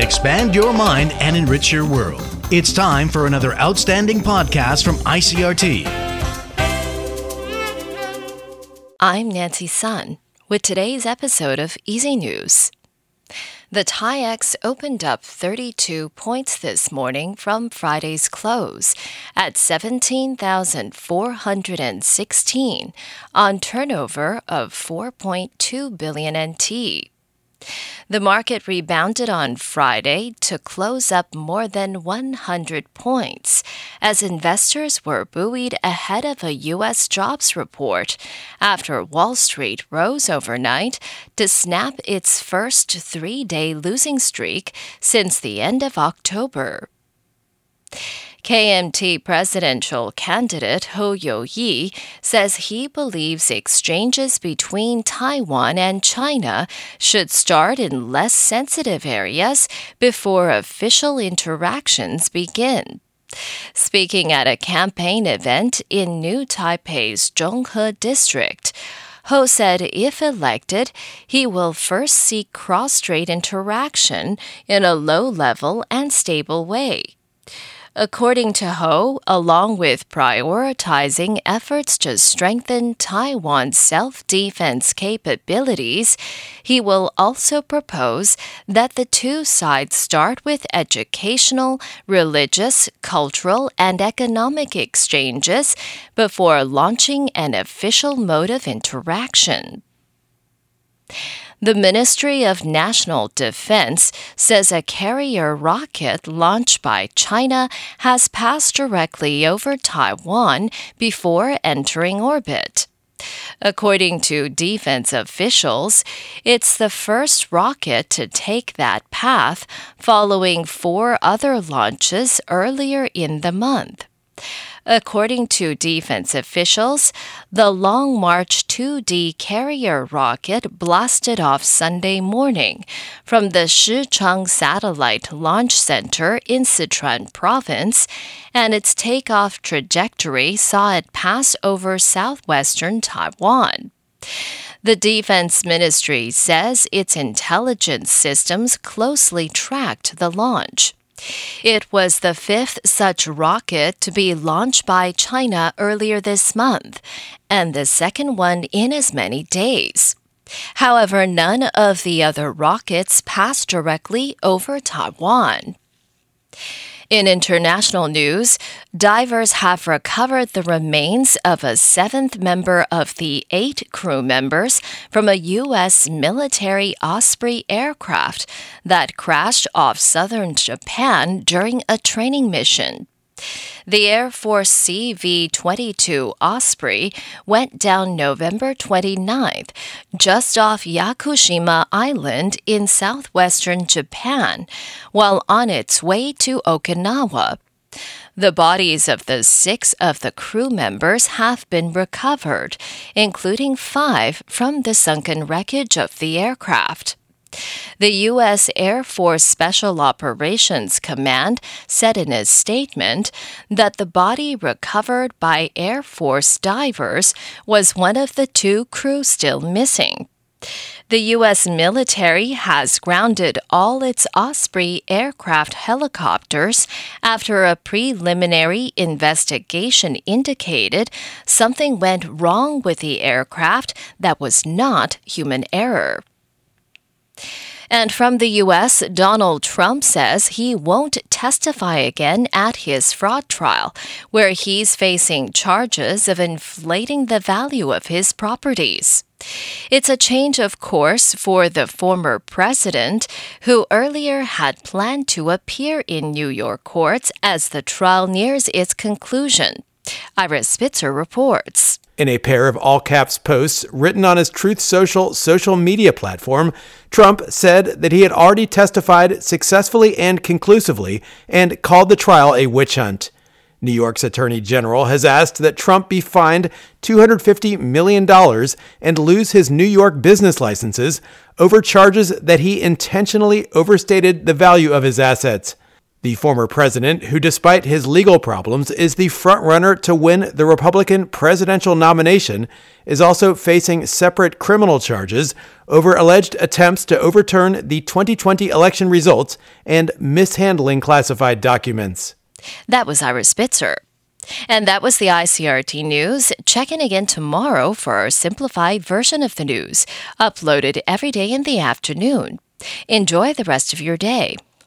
Expand your mind and enrich your world. It's time for another outstanding podcast from ICRT. I'm Nancy Sun with today's episode of EZ News. The TAIEX opened up 32 points this morning from Friday's close at 17,416 on turnover of 4.2 billion NT. The market rebounded on Friday to close up more than 100 points as investors were buoyed ahead of a U.S. jobs report after Wall Street rose overnight to snap its first three day losing streak since the end of October. KMT presidential candidate Hou Yu-ih says he believes exchanges between Taiwan and China should start in less sensitive areas before official interactions begin. Speaking at a campaign event in New Taipei's Zhonghe district, Hou said if elected, he will first seek cross strait interaction in a low level and stable way. According to Hou, along with prioritizing efforts to strengthen Taiwan's self defense capabilities, he will also propose that the two sides start with educational, religious, cultural, and economic exchanges before launching an official mode of interaction. The Ministry of National Defense says a carrier rocket launched by China has passed directly over Taiwan before entering orbit. According to defense officials, it's the first rocket to take that path following four other launches earlier in the month. According to defense officials, the Long March 2D carrier rocket blasted off Sunday morning from the Xichang Satellite Launch Center in Sichuan Province, and its takeoff trajectory saw it pass over southwestern Taiwan. The Defense Ministry says its intelligence systems closely tracked the launch. It was the fifth such rocket to be launched by China earlier this month, and the second one in as many days. However, none of the other rockets passed directly over Taiwan. In international news, divers have recovered the remains of a seventh member of the eight crew members from a U.S. military Osprey aircraft that crashed off southern Japan during a training mission. The Air Force CV 22 Osprey went down November 29th, just off Yakushima Island in southwestern Japan, while on its way to Okinawa. The bodies of the six of the crew members have been recovered, including five from the sunken wreckage of the aircraft. The U.S. Air Force Special Operations Command said in a statement that the body recovered by Air Force divers was one of the two crew still missing. The U.S. military has grounded all its Osprey aircraft helicopters after a preliminary investigation indicated something went wrong with the aircraft that was not human error. And from the U.S., Donald Trump says he won't testify again at his fraud trial, where he's facing charges of inflating the value of his properties. It's a change of course for the former president, who earlier had planned to appear in New York courts as the trial nears its conclusion. Iris Spitzer reports. In a pair of all caps posts written on his Truth Social social media platform, Trump said that he had already testified successfully and conclusively and called the trial a witch hunt. New York's Attorney General has asked that Trump be fined $250 million and lose his New York business licenses over charges that he intentionally overstated the value of his assets. The former president, who despite his legal problems is the frontrunner to win the Republican presidential nomination, is also facing separate criminal charges over alleged attempts to overturn the 2020 election results and mishandling classified documents. That was Ira Spitzer. And that was the ICRT news. Check in again tomorrow for our simplified version of the news, uploaded every day in the afternoon. Enjoy the rest of your day.